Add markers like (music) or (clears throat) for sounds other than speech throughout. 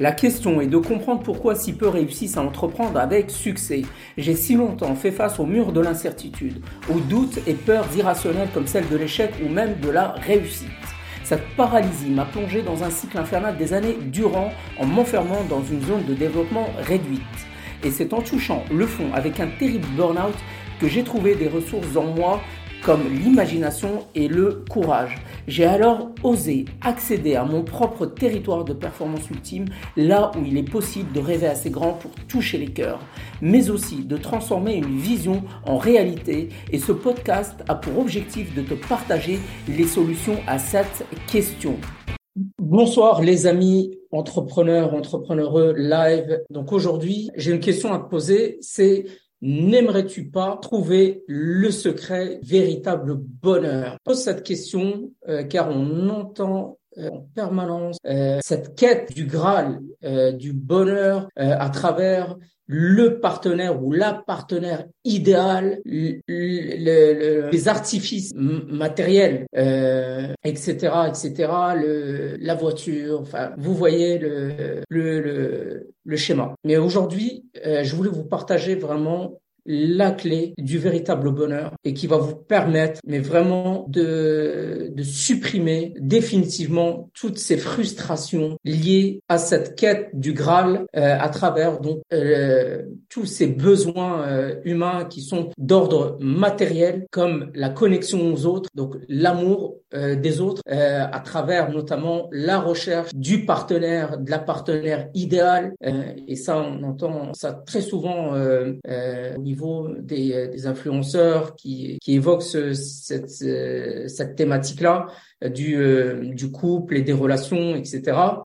La question est de comprendre pourquoi si peu réussissent à entreprendre avec succès. J'ai si longtemps fait face au mur de l'incertitude, aux doutes et peurs irrationnelles comme celle de l'échec ou même de la réussite. Cette paralysie m'a plongé dans un cycle infernal des années durant en m'enfermant dans une zone de développement réduite. Et c'est en touchant le fond avec un terrible burn-out que j'ai trouvé des ressources en moi comme l'imagination et le courage. J'ai alors osé accéder à mon propre territoire de performance ultime, là où il est possible de rêver assez grand pour toucher les cœurs, mais aussi de transformer une vision en réalité. Et ce podcast a pour objectif de te partager les solutions à cette question. Bonsoir les amis entrepreneurs, entrepreneureux live. Donc aujourd'hui, j'ai une question à te poser, c'est N'aimerais-tu pas trouver le secret, véritable bonheur? Pose cette question euh, car on entend euh, en permanence euh, cette quête du Graal, du bonheur à travers le partenaire ou la partenaire idéale, les artifices matériels, etc., etc., le, la voiture, enfin, vous voyez le, le, le, schéma. Mais aujourd'hui, euh, je voulais vous partager vraiment la clé du véritable bonheur et qui va vous permettre, mais vraiment de, de supprimer définitivement toutes ces frustrations liées à cette quête du Graal euh, à travers donc euh, tous ces besoins euh, humains qui sont d'ordre matériel comme la connexion aux autres, donc l'amour des autres à travers notamment la recherche du partenaire, de la partenaire idéale et ça on entend ça très souvent niveau des, euh, des influenceurs qui, qui évoquent cette, cette thématique-là euh, du, euh, du couple et des relations, etc.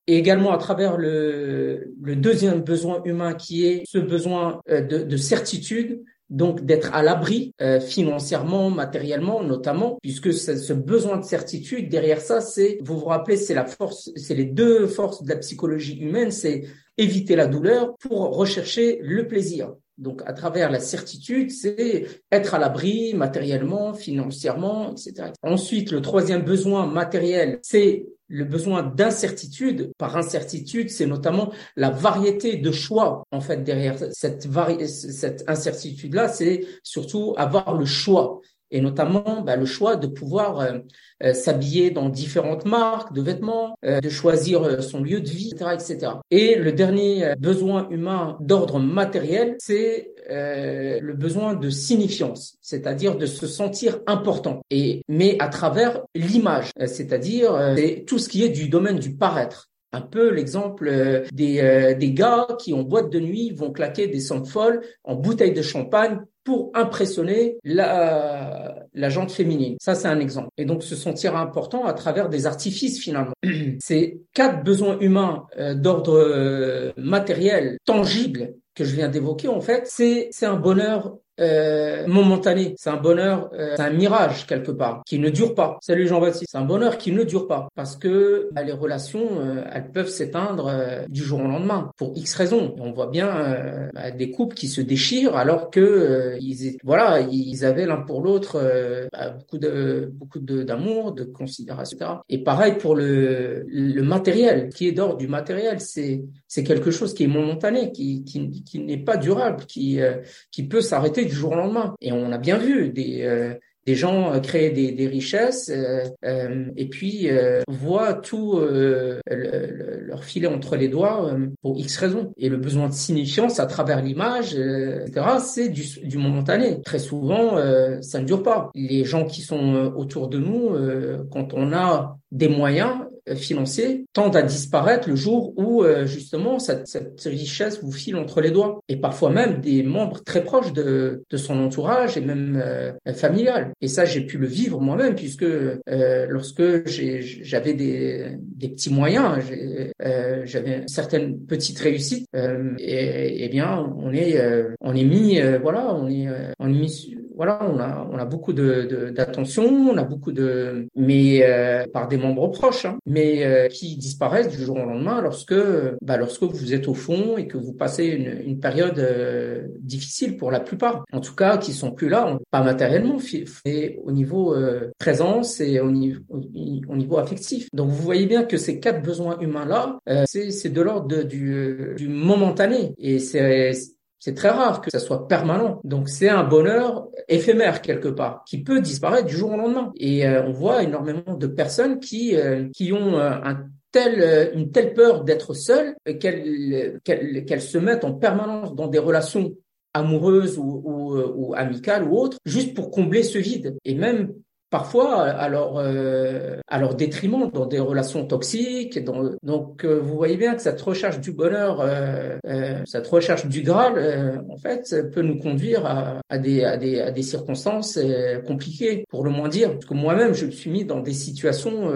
Et également à travers le, le deuxième besoin humain qui est ce besoin de, de certitude, donc d'être à l'abri financièrement, matériellement notamment, puisque ce besoin de certitude derrière ça, c'est, vous vous rappelez, c'est la force, c'est les deux forces de la psychologie humaine, c'est éviter la douleur pour rechercher le plaisir. Donc, à travers la certitude, c'est être à l'abri matériellement, financièrement, etc. Ensuite, le troisième besoin matériel, c'est le besoin d'incertitude. Par incertitude, c'est notamment la variété de choix. En fait, derrière cette, cette incertitude-là, c'est surtout avoir le choix et notamment bah, le choix de pouvoir euh, euh, s'habiller dans différentes marques de vêtements, euh, de choisir son lieu de vie, etc., etc. Et le dernier besoin humain d'ordre matériel, c'est le besoin de signifiance, c'est-à-dire de se sentir important. Et mais à travers l'image, c'est-à-dire tout ce qui est du domaine du paraître un peu l'exemple des, des gars qui en boîte de nuit vont claquer des sommes folles en bouteilles de champagne pour impressionner la, la jante féminine. Ça, c'est un exemple. Et donc, se sentir important à travers des artifices, finalement. (clears throat) Ces quatre besoins humains euh, d'ordre euh, matériel, tangible, que je viens d'évoquer, en fait, c'est, c'est un bonheur euh, momentané. C'est un bonheur, euh, c'est un mirage quelque part qui ne dure pas. Salut Jean-Baptiste. C'est un bonheur qui ne dure pas parce que bah, les relations, euh, elles peuvent s'éteindre euh, du jour au lendemain pour X raisons. on voit bien bah, des couples qui se déchirent alors que ils, voilà, ils avaient l'un pour l'autre bah, beaucoup de beaucoup d'amour, de, considération, etc. Et pareil pour le le matériel, qui est d'ordre du matériel, c'est c'est quelque chose qui est momentané, qui qui, qui n'est pas durable, qui qui peut s'arrêter du jour au lendemain. Et on a bien vu des, euh, des gens euh, créer des, des richesses euh, et puis voient tout leur filer entre les doigts pour X raisons. Et le besoin de signifiance à travers l'image, etc., c'est du, du momentané. Très souvent, ça ne dure pas. Les gens qui sont autour de nous, quand on a des moyens, euh, financiers tendent à disparaître le jour où euh, justement cette, cette, richesse vous file entre les doigts et parfois même des membres très proches de, de son entourage et même euh, familial. Et ça, j'ai pu le vivre moi-même puisque lorsque j'avais des, des petits moyens, j'avais certaines petites réussites, et, et, bien on est on est mis voilà on est on est mis voilà, on a, on a beaucoup de, d'attention, on a beaucoup de, mais euh, par des membres proches, hein, mais euh, qui disparaissent du jour au lendemain lorsque, bah, lorsque vous êtes au fond et que vous passez une, une période euh, difficile pour la plupart. En tout cas, qui sont plus là, pas matériellement, mais au niveau présence et au niveau, au, niveau affectif. Donc vous voyez bien que ces quatre besoins humains là, c'est, c'est de l'ordre du, du momentané et c'est c'est très rare que ça soit permanent. Donc c'est un bonheur éphémère quelque part qui peut disparaître du jour au lendemain. Et euh, on voit énormément de personnes qui euh, qui ont euh, un tel, une telle peur d'être seules qu'elles qu'elles se mettent en permanence dans des relations amoureuses ou, ou, ou amicales ou autres, juste pour combler ce vide. Et même parfois à leur, euh, à leur détriment dans des relations toxiques. Dans, donc euh, vous voyez bien que cette recherche du bonheur, euh, euh cette recherche du Graal, euh, en fait, peut nous conduire à, à, des, à, des, à des circonstances compliquées, pour le moins dire. Parce que moi-même, je me suis mis dans des situations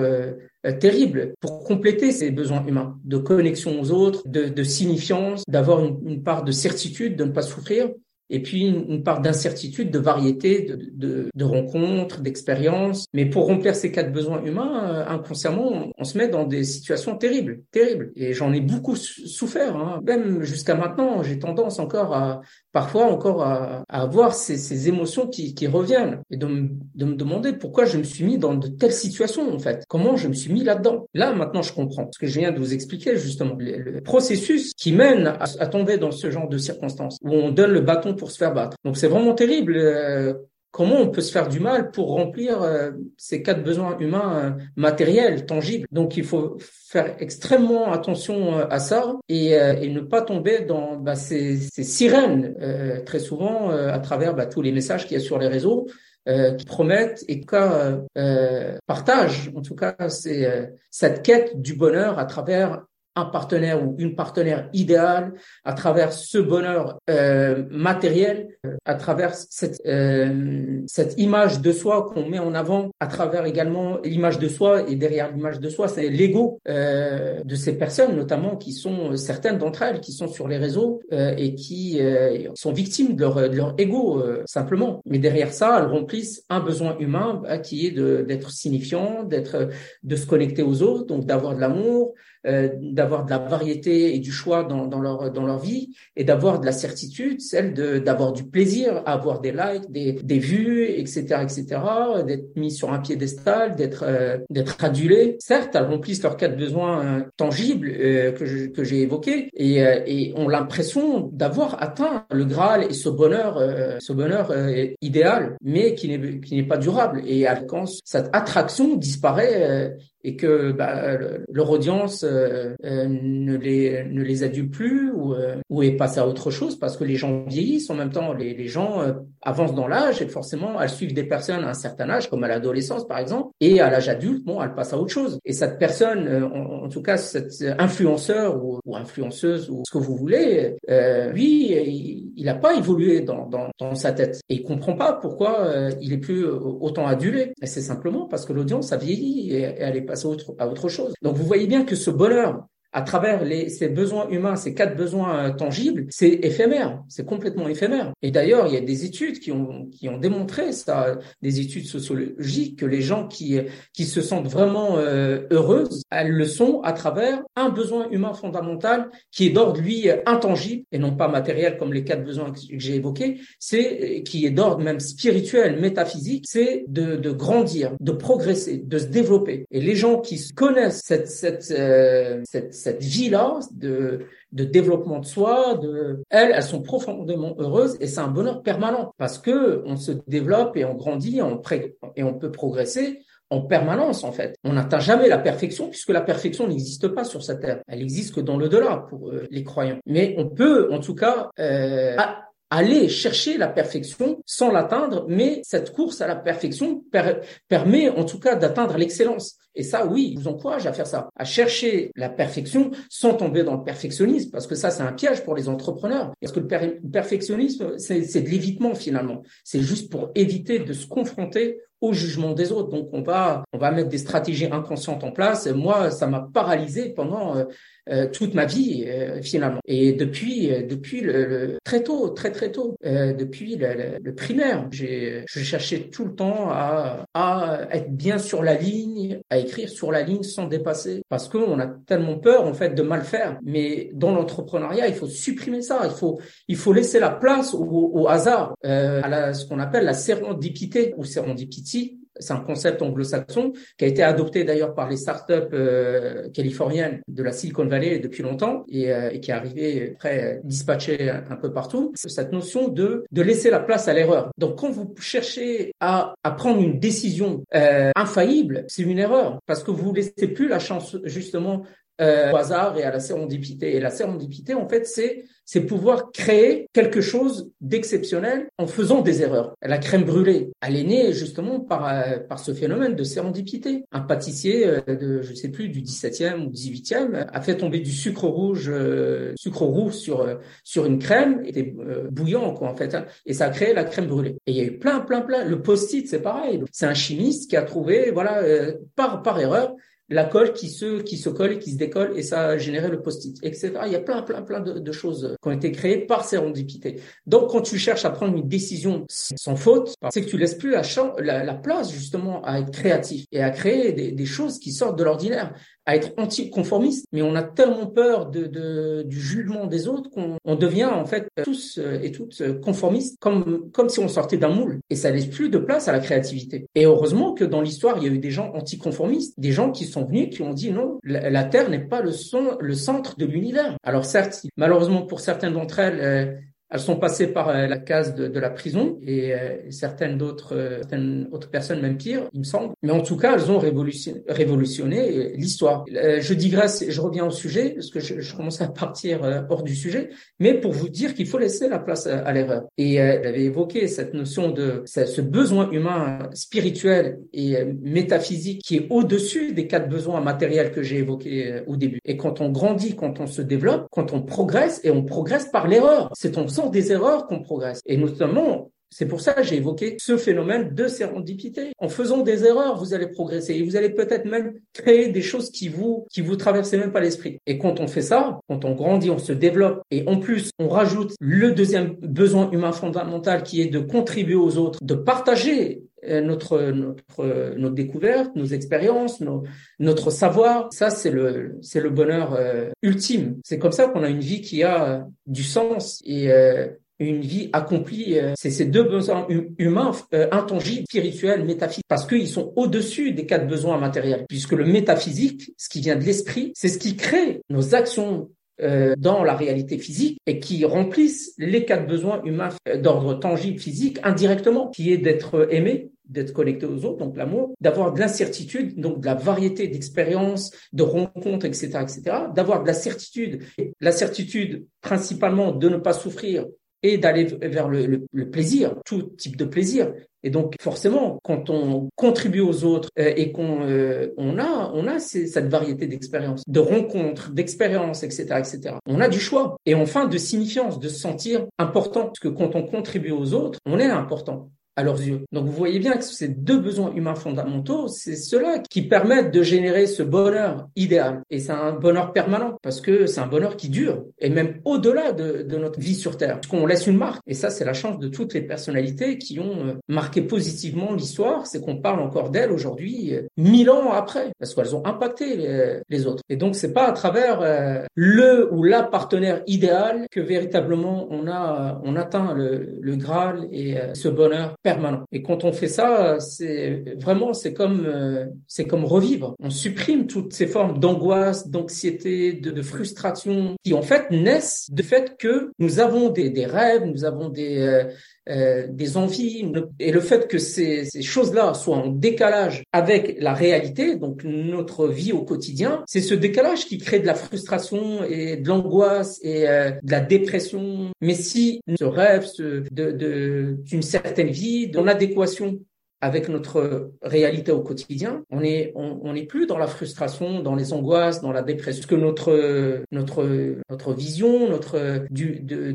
terribles pour compléter ces besoins humains de connexion aux autres, de, de signifiance, d'avoir une, une part de certitude, de ne pas souffrir et puis une, part d'incertitude, de variété, de, de, de rencontres, d'expériences. Mais pour remplir ces quatre besoins humains, euh, inconsciemment, on, se met dans des situations terribles, terribles. Et j'en ai beaucoup souffert. Hein. Même jusqu'à maintenant, j'ai tendance encore à, parfois encore à, à avoir ces, ces, émotions qui, qui reviennent et de me, de me demander pourquoi je me suis mis dans de telles situations en fait. Comment je me suis mis là-dedans. Là, maintenant, je comprends ce que je viens de vous expliquer justement. Le, processus qui mène à, à tomber dans ce genre de circonstances où on donne le bâton pour se faire battre. Donc c'est vraiment terrible. Euh, comment on peut se faire du mal pour remplir euh, ces quatre besoins humains euh, matériels, tangibles. Donc il faut faire extrêmement attention à ça et, et ne pas tomber dans bah, ces, ces, sirènes très souvent à travers bah, tous les messages qu'il y a sur les réseaux. qui promettent et qui euh, partagent en tout cas c'est cette quête du bonheur à travers un partenaire ou une partenaire idéale à travers ce bonheur euh, matériel, euh, à travers cette, euh, cette image de soi qu'on met en avant, à travers également l'image de soi et derrière l'image de soi, c'est l'ego euh, de ces personnes, notamment qui sont certaines d'entre elles qui sont sur les réseaux euh, et qui euh, sont victimes de leur, de leur ego simplement. Mais derrière ça, elles remplissent un besoin humain bah, qui est d'être signifiant, d'être de se connecter aux autres, donc d'avoir de l'amour, euh, d'avoir de la variété et du choix dans, dans leur dans leur vie et d'avoir de la certitude, celle de d'avoir du plaisir à avoir des likes, des, des vues, etc., etc., d'être mis sur un piédestal, d'être euh, d'être adulé. Certes, elles remplissent leurs quatre besoins euh, tangibles euh, que que j'ai évoqués et et ont l'impression d'avoir atteint le Graal et ce bonheur ce bonheur idéal, mais qui n'est qui n'est pas durable et quand cette attraction disparaît et que bah, leur audience euh, euh, ne les ne les adule plus ou euh, ou est passée à autre chose parce que les gens vieillissent. En même temps les les gens avancent dans l'âge et forcément elles suivent des personnes à un certain âge comme à l'adolescence par exemple et à l'âge adulte bon elles passent à autre chose. Et cette personne en, tout cas cet influenceur ou, ou, influenceuse ou ce que vous voulez lui il n'a pas évolué dans, dans dans sa tête et il comprend pas pourquoi il est plus autant adulé. Et c'est simplement parce que l'audience a vieilli et, et elle est passer à autre chose. Donc vous voyez bien que ce bonheur à travers les, ces besoins humains, ces quatre besoins euh, tangibles, c'est éphémère, c'est complètement éphémère. Et d'ailleurs, il y a des études qui ont, qui ont démontré ça, des études sociologiques, que les gens qui, qui se sentent vraiment euh, heureuses, elles le sont à travers un besoin humain fondamental qui est d'ordre, lui, intangible et non pas matériel comme les quatre besoins que j'ai évoqués, c'est qui est d'ordre même spirituel, métaphysique, c'est de, de grandir, de progresser, de se développer. Et les gens qui connaissent cette, cette, euh, cette cette vie-là de, de développement de soi, de, elles, elles sont profondément heureuses et c'est un bonheur permanent parce que on se développe et on grandit et on peut progresser en permanence en fait. On n'atteint jamais la perfection puisque la perfection n'existe pas sur cette terre. Elle existe que dans le delà pour euh, les croyants. Mais on peut en tout cas euh, aller chercher la perfection sans l'atteindre, mais cette course à la perfection permet en tout cas d'atteindre l'excellence. Et ça, oui, je vous encourage à faire ça, à chercher la perfection sans tomber dans le perfectionnisme, parce que ça, c'est un piège pour les entrepreneurs. Parce que le perfectionnisme, c'est de l'évitement finalement. C'est juste pour éviter de se confronter au jugement des autres. Donc on va on va mettre des stratégies inconscientes en place. Moi, ça m'a paralysé pendant euh, toute ma vie finalement. Et depuis depuis le, très tôt, très très tôt, depuis le, le primaire, j'ai je cherchais tout le temps à à être bien sur la ligne, à écrire sur la ligne sans dépasser, parce qu'on a tellement peur en fait de mal faire. Mais dans l'entrepreneuriat, il faut supprimer ça. Il faut il faut laisser la place au, au hasard, à la, ce qu'on appelle la sérendipité ou sérendipity, c'est un concept anglo-saxon qui a été adopté d'ailleurs par les startups euh, californiennes de la Silicon Valley depuis longtemps et, euh, et qui est arrivé après dispatché un, peu partout. Cette notion de de laisser la place à l'erreur. Donc quand vous cherchez à, à prendre une décision euh, infaillible, c'est une erreur parce que vous laissez plus la chance justement euh, au hasard et à la sérendipité. Et la sérendipité, en fait, c'est c'est pouvoir créer quelque chose d'exceptionnel en faisant des erreurs. La crème brûlée, elle est née justement par euh, par ce phénomène de sérendipité. Un pâtissier euh, de je sais plus du 17e ou 18e a fait tomber du sucre rouge sucre roux sur sur une crème, était bouillant quoi en fait, hein, et ça a créé la crème brûlée. Et il y a eu plein plein plein. Le post-it, c'est pareil. C'est un chimiste qui a trouvé voilà par par erreur la colle qui se qui se colle et qui se décolle et ça a généré le post-it, etc. Il y a plein plein plein de, choses qui ont été créées par sérendipité. Donc quand tu cherches à prendre une décision sans faute, c'est que tu laisses plus la, la, place justement à être créatif et à créer des choses qui sortent de l'ordinaire à être anticonformiste, mais on a tellement peur de, de du jugement des autres qu'on on devient en fait tous euh, et toutes conformistes, comme comme si on sortait d'un moule, et ça laisse plus de place à la créativité. Et heureusement que dans l'histoire, il y a eu des gens anticonformistes, des gens qui sont venus, qui ont dit non, la, Terre n'est pas le, son, le centre de l'univers. Alors certes, malheureusement pour certaines d'entre elles, euh, elles sont passées par euh, la case de, de la prison et euh, certaines d'autres euh, certaines autres personnes même pire, il me semble. Mais en tout cas, elles ont révolutionné, révolutionné l'histoire. je digresse, je reviens au sujet parce que je, je commence à partir hors du sujet, mais pour vous dire qu'il faut laisser la place à, l'erreur. Et j'avais évoqué cette notion de ce besoin humain spirituel et métaphysique qui est au-dessus des quatre besoins matériels que j'ai évoqués au début. Et quand on grandit, quand on se développe, quand on progresse et on progresse par l'erreur, c'est ton des erreurs qu'on progresse. Et notamment, c'est pour ça que j'ai évoqué ce phénomène de sérendipité. En faisant des erreurs, vous allez progresser et vous allez peut-être même créer des choses qui vous qui vous traversent même pas l'esprit. Et quand on fait ça, quand on grandit, on se développe et en plus on rajoute le deuxième besoin humain fondamental qui est de contribuer aux autres, de partager notre notre notre découverte, nos expériences, nos, notre savoir. Ça c'est le c'est le bonheur euh, ultime. C'est comme ça qu'on a une vie qui a euh, du sens et une vie accomplie. C'est ces deux besoins humains, intangibles, spirituels, métaphysiques, parce qu'ils sont au-dessus des quatre besoins matériels. Puisque le métaphysique, ce qui vient de l'esprit, c'est ce qui crée nos actions dans la réalité physique et qui remplissent les quatre besoins humains d'ordre tangible physique indirectement, qui est d'être aimé, d'être connecté aux autres, donc l'amour, d'avoir de l'incertitude, donc de la variété d'expériences, de rencontres, etc., etc., d'avoir de la certitude, la certitude principalement de ne pas souffrir et d'aller vers le, plaisir, tout type de plaisir. Et donc forcément, quand on contribue aux autres euh, et qu'on euh, on a on a cette variété d'expériences, de rencontres, d'expériences, etc., etc. On a du choix et enfin de signifiance, de se sentir important, parce que quand on contribue aux autres, on est important à leurs yeux. Donc vous voyez bien que ces deux besoins humains fondamentaux, c'est ceux-là qui permettent de générer ce bonheur idéal. Et c'est un bonheur permanent parce que c'est un bonheur qui dure et même au-delà de, notre vie sur Terre. Parce qu'on laisse une marque. Et ça, c'est la chance de toutes les personnalités qui ont euh, marqué positivement l'histoire. C'est qu'on parle encore d'elles aujourd'hui, euh, mille ans après, parce qu'elles ont impacté les, les, autres. Et donc c'est pas à travers euh, le ou la partenaire idéal que véritablement on a on atteint le Graal et ce bonheur Et quand on fait ça, c'est vraiment c'est comme euh, c'est comme revivre. On supprime toutes ces formes d'angoisse, d'anxiété, de, de, frustration qui en fait naissent du fait que nous avons des, des rêves, nous avons des euh, euh, des envies et le fait que ces, ces choses-là soient en décalage avec la réalité, donc notre vie au quotidien, c'est ce décalage qui crée de la frustration et de l'angoisse et euh, de la dépression. Mais si ce rêve ce, de d'une certaine vie, d'une adéquation avec notre réalité au quotidien. On est on n'est plus dans la frustration, dans les angoisses, dans la dépression. que notre notre notre vision, notre du de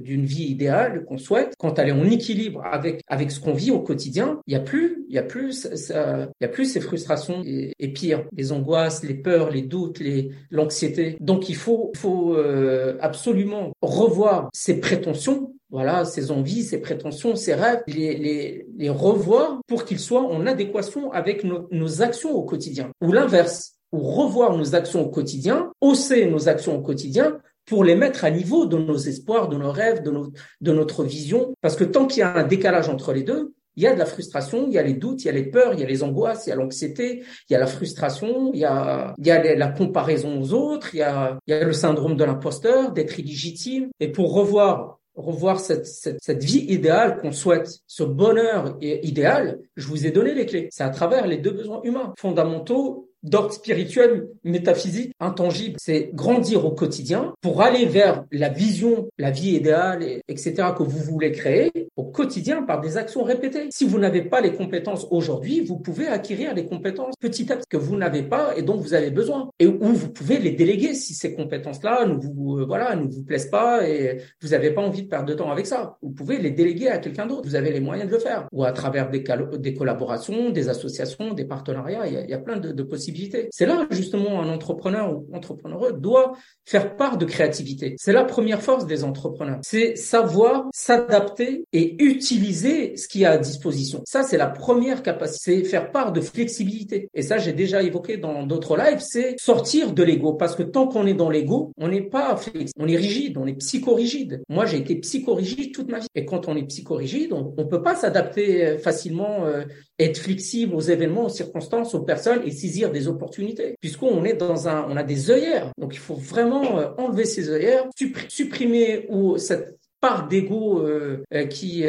d'une vie idéale qu'on souhaite, quand elle est en équilibre avec avec ce qu'on vit au quotidien, il n'y a plus il y a plus, ça, il y a plus ces frustrations et, pire, les angoisses, les peurs, les doutes, les l'anxiété. Donc il faut, faut euh, absolument revoir ses prétentions voilà, ses envies, ses prétentions, ses rêves, les, les, les revoir pour qu'ils soient en adéquation avec nos, nos actions au quotidien. Ou l'inverse, ou revoir nos actions au quotidien, hausser nos actions au quotidien pour les mettre à niveau de nos espoirs, de nos rêves, de, nos, de notre vision. Parce que tant qu'il y a un décalage entre les deux, il y a de la frustration, il y a les doutes, il y a les peurs, il y a les angoisses, il y a l'anxiété, il y a la frustration, il y a, il y a la comparaison aux autres, il y a, il y a le syndrome de l'imposteur, d'être illégitime. Et pour revoir revoir cette, cette, cette vie idéale qu'on souhaite, ce bonheur idéal, je vous ai donné les clés. C'est à travers les deux besoins humains fondamentaux d'ordre spirituel, métaphysique, intangible. C'est grandir au quotidien pour aller vers la vision, la vie idéale, etc. que vous voulez créer au quotidien par des actions répétées. Si vous n'avez pas les compétences aujourd'hui, vous pouvez acquérir les compétences petit à petit que vous n'avez pas et dont vous avez besoin. Et où vous pouvez les déléguer si ces compétences-là ne vous, euh, voilà, ne vous plaisent pas et vous n'avez pas envie de perdre de temps avec ça. Vous pouvez les déléguer à quelqu'un d'autre. Vous avez les moyens de le faire. Ou à travers des, des collaborations, des associations, des partenariats. Il y a, plein de, de possibilités c'est là justement un entrepreneur ou entrepreneureux doit faire part de créativité. C'est la première force des entrepreneurs. C'est savoir s'adapter et utiliser ce qu'il y a à disposition. Ça, c'est la première capacité, faire part de flexibilité. Et ça, j'ai déjà évoqué dans d'autres lives, c'est sortir de l'ego. Parce que tant qu'on est dans l'ego, on n'est pas flexible. On est rigide, on est psychorigide. Moi, j'ai été psychorigide toute ma vie. Et quand on est psychorigide, on, ne peut pas s'adapter euh, facilement, euh, être flexible aux événements, aux circonstances, aux personnes et saisir des opportunités. Puisqu'on est dans un, on a des œillères. Donc il faut vraiment euh, enlever ces œillères, supprimer ou cette part d'ego euh, euh, qui,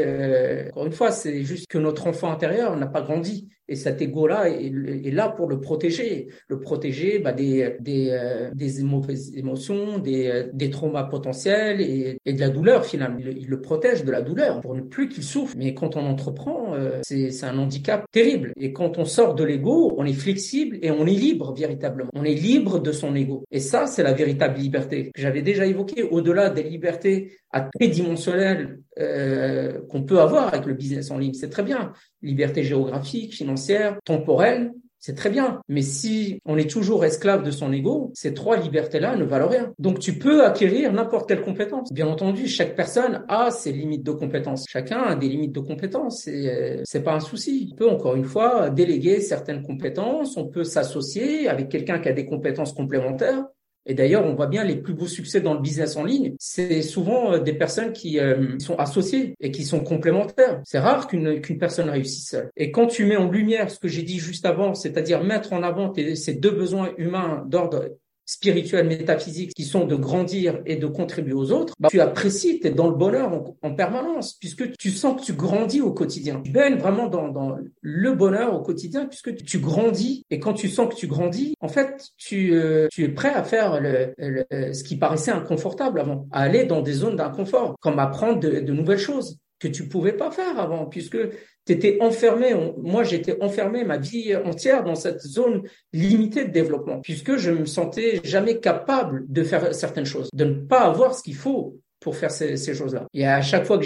encore une fois, c'est juste que notre enfant intérieur n'a pas grandi. Et cet ego-là est, là pour le protéger, le protéger bah, des, des, euh, des émotions, des, euh, des traumas potentiels et, et, de la douleur finalement. Il, le protège de la douleur pour ne plus qu'il souffre. Mais quand on entreprend, euh, c'est un handicap terrible. Et quand on sort de l'ego, on est flexible et on est libre véritablement. On est libre de son ego. Et ça, c'est la véritable liberté que j'avais déjà évoqué. Au-delà des libertés à tridimensionnelles euh, qu'on peut avoir avec le business en ligne, c'est très bien. Liberté géographique, financière, temporelle, c'est très bien. Mais si on est toujours esclave de son ego, ces trois libertés-là ne valent rien. Donc tu peux acquérir n'importe quelle compétence. Bien entendu, chaque personne a ses limites de compétences. Chacun a des limites de compétences et euh, c'est pas un souci. On peut encore une fois déléguer certaines compétences. On peut s'associer avec quelqu'un qui a des compétences complémentaires. Et d'ailleurs, on voit bien les plus beaux succès dans le business en ligne, c'est souvent euh, des personnes qui euh, sont associées et qui sont complémentaires. C'est rare qu'une qu'une personne réussisse seule. Et quand tu mets en lumière ce que j'ai dit juste avant, c'est-à-dire mettre en avant ces deux besoins humains d'ordre spirituels, métaphysiques, qui sont de grandir et de contribuer aux autres, bah, tu apprécies, tu es dans le bonheur en, permanence, puisque tu sens que tu grandis au quotidien. Tu baignes vraiment dans, dans le bonheur au quotidien, puisque tu, grandis, et quand tu sens que tu grandis, en fait, tu, euh, tu es prêt à faire le, ce qui paraissait inconfortable avant, à aller dans des zones d'inconfort, comme apprendre de, de nouvelles choses que tu pouvais pas faire avant, puisque tu étais enfermé. moi, j'étais enfermé ma vie entière dans cette zone limitée de développement, puisque je me sentais jamais capable de faire certaines choses, de ne pas avoir ce qu'il faut pour faire ces, choses-là. Et à chaque fois que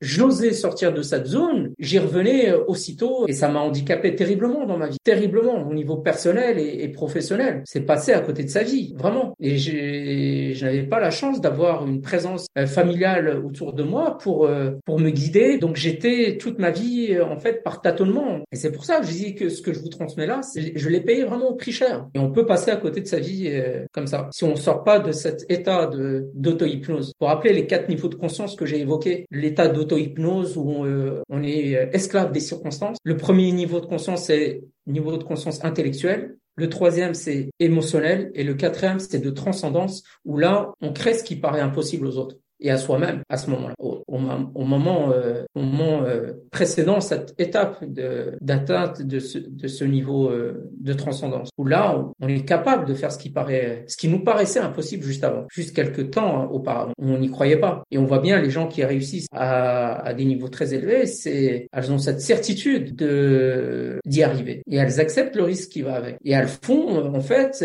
j'osais sortir de cette zone, j'y revenais euh, aussitôt et ça m'a handicapé terriblement dans ma vie, terriblement au niveau personnel et, professionnel. C'est passé à côté de sa vie, vraiment. Et je n'avais pas la chance d'avoir une présence euh, familiale autour de moi pour euh, pour me guider. Donc j'étais toute ma vie en fait par tâtonnement. Et c'est pour ça que je dis que ce que je vous transmets là, je l'ai payé vraiment au prix cher. Et on peut passer à côté de sa vie comme ça si on sort pas de cet état d'auto-hypnose. Pour rappeler les quatre niveaux de conscience que j'ai évoqués, l'état d'auto-hypnose où euh, on, est euh, esclave des circonstances. Le premier niveau de conscience, c'est niveau de conscience intellectuelle. Le troisième, c'est émotionnel. Et le quatrième, c'est de transcendance, où là, on crée ce qui paraît impossible aux autres et à soi-même à ce moment-là. Au, moment, euh, au moment euh, précédent cette étape d'atteinte de, ce, de ce niveau euh, de transcendance, où là, on, est capable de faire ce qui paraît, ce qui nous paraissait impossible juste avant, juste quelques temps hein, auparavant. On n'y croyait pas. Et on voit bien les gens qui réussissent à, à des niveaux très élevés, c'est elles ont cette certitude de d'y arriver et elles acceptent le risque qui va avec. Et elles font en fait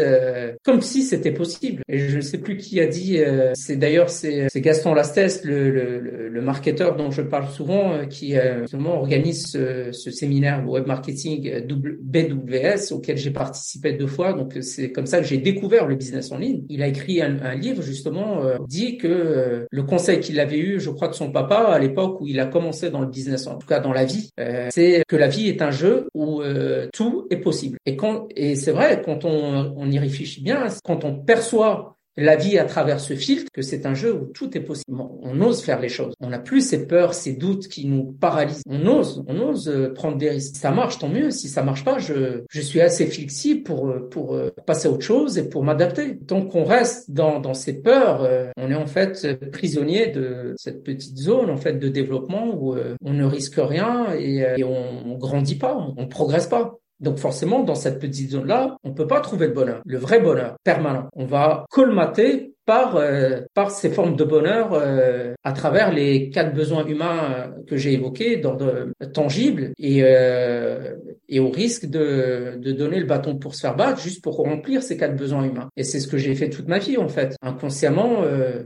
comme si c'était possible. Et je ne sais plus qui a dit, c'est d'ailleurs c'est Gaston Gaston Lastès, le, le, le, marketeur dont je parle souvent, qui justement organise ce, ce, séminaire web marketing BWS auquel j'ai participé deux fois. Donc c'est comme ça que j'ai découvert le business en ligne. Il a écrit un, un livre justement dit que le conseil qu'il avait eu, je crois, de son papa à l'époque où il a commencé dans le business, en tout cas dans la vie, c'est que la vie est un jeu où tout est possible. Et quand et c'est vrai quand on, on y réfléchit bien, quand on perçoit la vie à travers ce filtre, que c'est un jeu où tout est possible. On ose faire les choses. On n'a plus ces peurs, ces doutes qui nous paralysent. On ose, on ose euh, prendre des risques. Si ça marche, tant mieux. Si ça marche pas, je, je suis assez flexible pour, euh, pour euh, passer à autre chose et pour m'adapter. Tant qu'on reste dans, dans ces peurs, on est en fait prisonnier de cette petite zone en fait de développement où on ne risque rien et, on, on grandit pas, on progresse pas. Donc forcément, dans cette petite zone-là, on peut pas trouver le bonheur, le vrai bonheur permanent. On va colmater par euh, par ces formes de bonheur euh, à travers les quatre besoins humains euh, que j'ai évoqués d'ordre tangible et et au risque de de donner le bâton pour se faire battre juste pour remplir ces quatre besoins humains. Et c'est ce que j'ai fait toute ma vie en fait. Inconsciemment,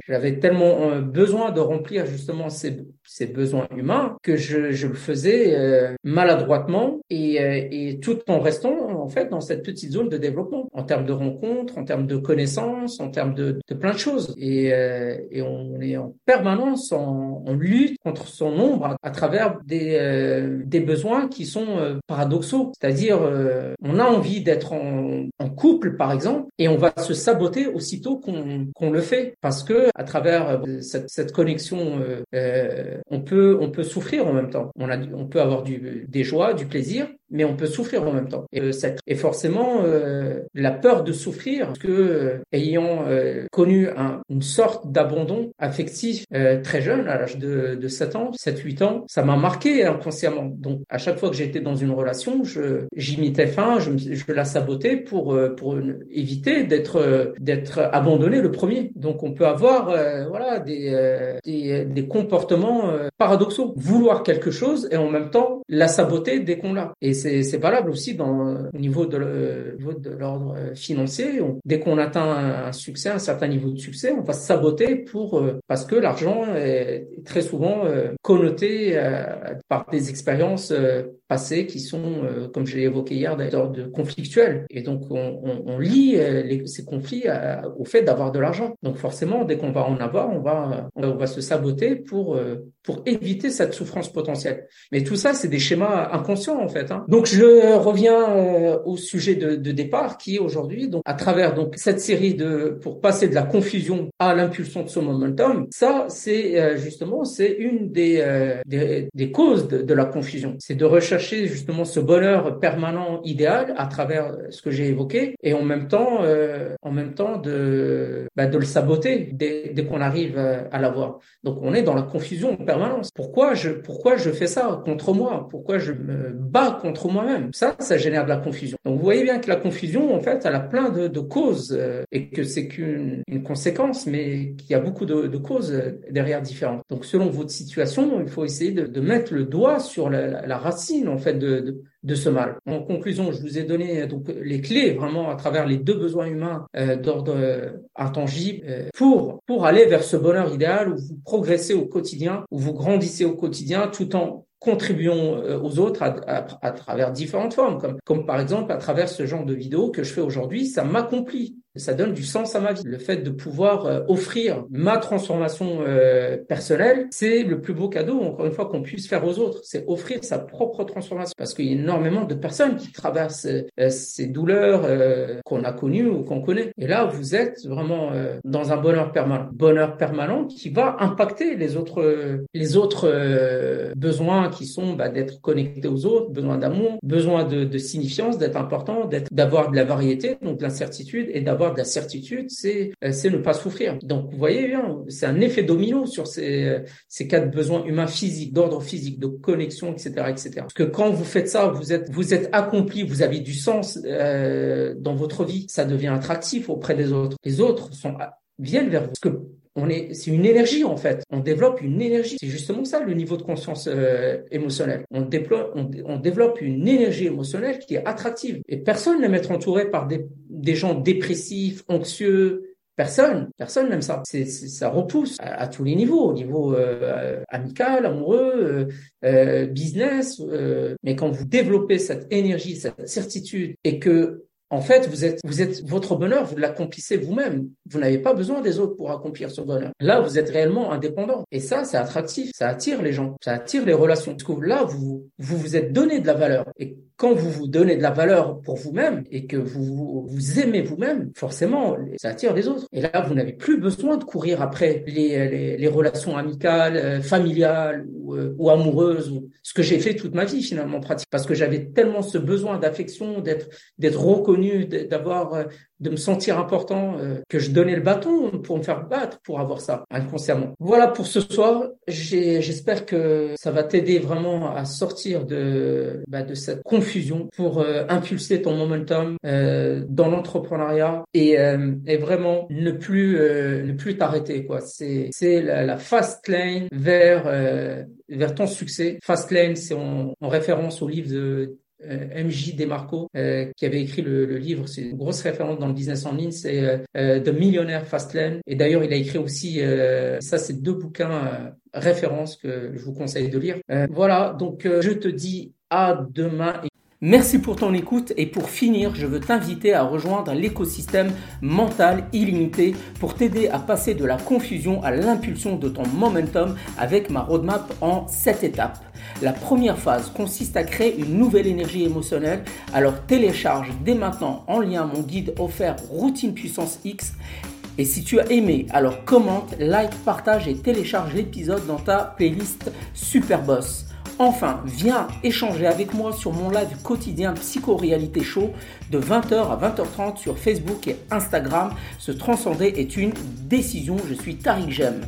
j'avais tellement besoin de remplir justement ces ces besoins humains que je je le faisais maladroitement et et tout en restant en fait dans cette petite zone de développement en termes de rencontres, en termes de connaissances, en termes de, de plein de choses. Et, euh, et on est en permanence en, lutte contre son ombre à, travers des, euh, besoins qui sont euh, paradoxaux. C'est-à-dire, on a envie d'être en, couple, par exemple, et on va se saboter aussitôt qu'on le fait, parce que à travers cette, connexion, on peut on peut souffrir en même temps. On a on peut avoir des joies, du plaisir, mais on peut souffrir en même temps. Et, euh, et forcément, euh, la peur de souffrir, que euh, ayant connu un, une sorte d'abandon affectif très jeune, à l'âge de, de 7 ans, 7-8 ans, ça m'a marqué inconsciemment. Donc, à chaque fois que j'étais dans une relation, je j'imitais fin, je, je la sabotais pour pour éviter d'être abandonné le premier. Donc, on peut avoir voilà des, des, des comportements paradoxaux, vouloir quelque chose et en même temps la saboter dès qu'on l'a. C'est valable aussi au niveau de, l'ordre financier. dès qu'on atteint un succès, un certain niveau de succès, on va se saboter pour euh, parce que l'argent est très souvent euh, connoté euh, par des expériences qui sont, comme je l'ai évoqué hier, d'ordre conflictuel. Et donc on, on, on lie les, ces conflits au fait d'avoir de l'argent. Donc forcément, dès qu'on va en avoir, on va on va se saboter pour pour éviter cette souffrance potentielle. Mais tout ça, c'est des schémas inconscients en fait. Hein. Donc je reviens euh, au sujet de, départ qui aujourd'hui donc à travers donc cette série de pour passer de la confusion à l'impulsion de ce momentum. Ça c'est euh, justement c'est une des, euh, des, des causes de, de, la confusion. C'est de rechercher justement ce bonheur permanent idéal à travers ce que j'ai évoqué et en même temps en même temps de bah, de le saboter dès, dès qu'on arrive à l'avoir. Donc on est dans la confusion en permanence. Pourquoi je pourquoi je fais ça contre moi? Pourquoi je me bats contre moi-même? Ça, ça génère de la confusion. Donc vous voyez bien que la confusion, en fait, elle a plein de, causes euh, et que c'est qu'une une conséquence, mais qu'il y a beaucoup de, causes euh, derrière différentes. Donc selon votre situation, il faut essayer de, mettre le doigt sur la, racine, en fait, de, de ce mal. En conclusion, je vous ai donné euh, donc les clés vraiment à travers les deux besoins humains euh, d'ordre intangible euh, pour pour aller vers ce bonheur idéal où vous progressez au quotidien, où vous grandissez au quotidien tout en contribuons aux autres à, à, travers différentes formes, comme, comme par exemple à travers ce genre de vidéo que je fais aujourd'hui, ça m'accomplit ça donne du sens à ma vie. Le fait de pouvoir euh, offrir ma transformation euh, personnelle, c'est le plus beau cadeau, encore une fois, qu'on puisse faire aux autres. C'est offrir sa propre transformation. Parce qu'il y a énormément de personnes qui traversent euh, ces douleurs qu'on a connues ou qu'on connaît. Et là, vous êtes vraiment dans un bonheur permanent. Bonheur permanent qui va impacter les autres, les autres besoins qui sont bah, d'être connecté aux autres, besoin d'amour, besoin de, de signifiance, d'être important, d'avoir de la variété, donc de l'incertitude et d'avoir de la certitude, c'est euh, c'est ne pas souffrir. Donc vous voyez bien, c'est un effet domino sur ces euh, ces quatre besoins humains physiques, d'ordre physique, de connexion, etc., etc. Parce que quand vous faites ça, vous êtes vous êtes accompli, vous avez du sens euh, dans votre vie, ça devient attractif auprès des autres. Les autres sont viennent vers vous. Parce que on est, c'est une énergie en fait. On développe une énergie. C'est justement ça le niveau de conscience euh, émotionnelle. On, déploie, on, développe une énergie émotionnelle qui est attractive. Et personne ne va être entouré par des, des gens dépressifs, anxieux, Personne, personne n'aime ça. C'est, ça repousse à, tous les niveaux, au niveau euh, amical, amoureux, euh, business. mais quand vous développez cette énergie, cette certitude, et que en fait, vous êtes, votre bonheur, vous l'accomplissez vous-même. Vous n'avez pas besoin des autres pour accomplir ce bonheur. Là, vous êtes réellement indépendant. Et ça, c'est attractif. Ça attire les gens. Ça attire les relations. Parce là, vous, vous vous êtes donné de la valeur. Quand vous vous donnez de la valeur pour vous-même et que vous vous aimez vous-même, forcément, ça attire les autres. Et là, vous n'avez plus besoin de courir après les, les, les relations amicales, euh, familiales ou, euh, ou amoureuses, ou ce que j'ai fait toute ma vie finalement pratique, parce que j'avais tellement ce besoin d'affection, d'être d'être reconnu, d'avoir euh, de me sentir important, euh, que je donnais le bâton pour me faire battre pour avoir ça inconsciemment. Voilà pour ce soir. J'espère que ça va t'aider vraiment à sortir de, bah, de cette confusion pour euh, impulser ton momentum euh, dans l'entrepreneuriat et, et vraiment ne plus ne plus t'arrêter quoi. C'est c'est la, la, fast lane vers vers ton succès. Fast lane, c'est en, en référence au livre de euh, MJ Demarco euh, qui avait écrit le, livre, c'est une grosse référence dans le business en ligne, c'est euh, The Millionaire Fastlane. Et d'ailleurs, il a écrit aussi, ça c'est deux bouquins références que je vous conseille de lire. voilà, donc je te dis à demain. Merci pour ton écoute et pour finir, je veux t'inviter à rejoindre l'écosystème mental illimité pour t'aider à passer de la confusion à l'impulsion de ton momentum avec ma roadmap en 7 étapes. La première phase consiste à créer une nouvelle énergie émotionnelle, alors télécharge dès maintenant en lien mon guide offert Routine Puissance X et si tu as aimé, alors commente, like, partage et télécharge l'épisode dans ta playlist Superboss. Enfin, viens échanger avec moi sur mon live quotidien Psycho-Réalité Show de 20h à 20h30 sur Facebook et Instagram. Se transcender est une décision. Je suis Tariq Jem.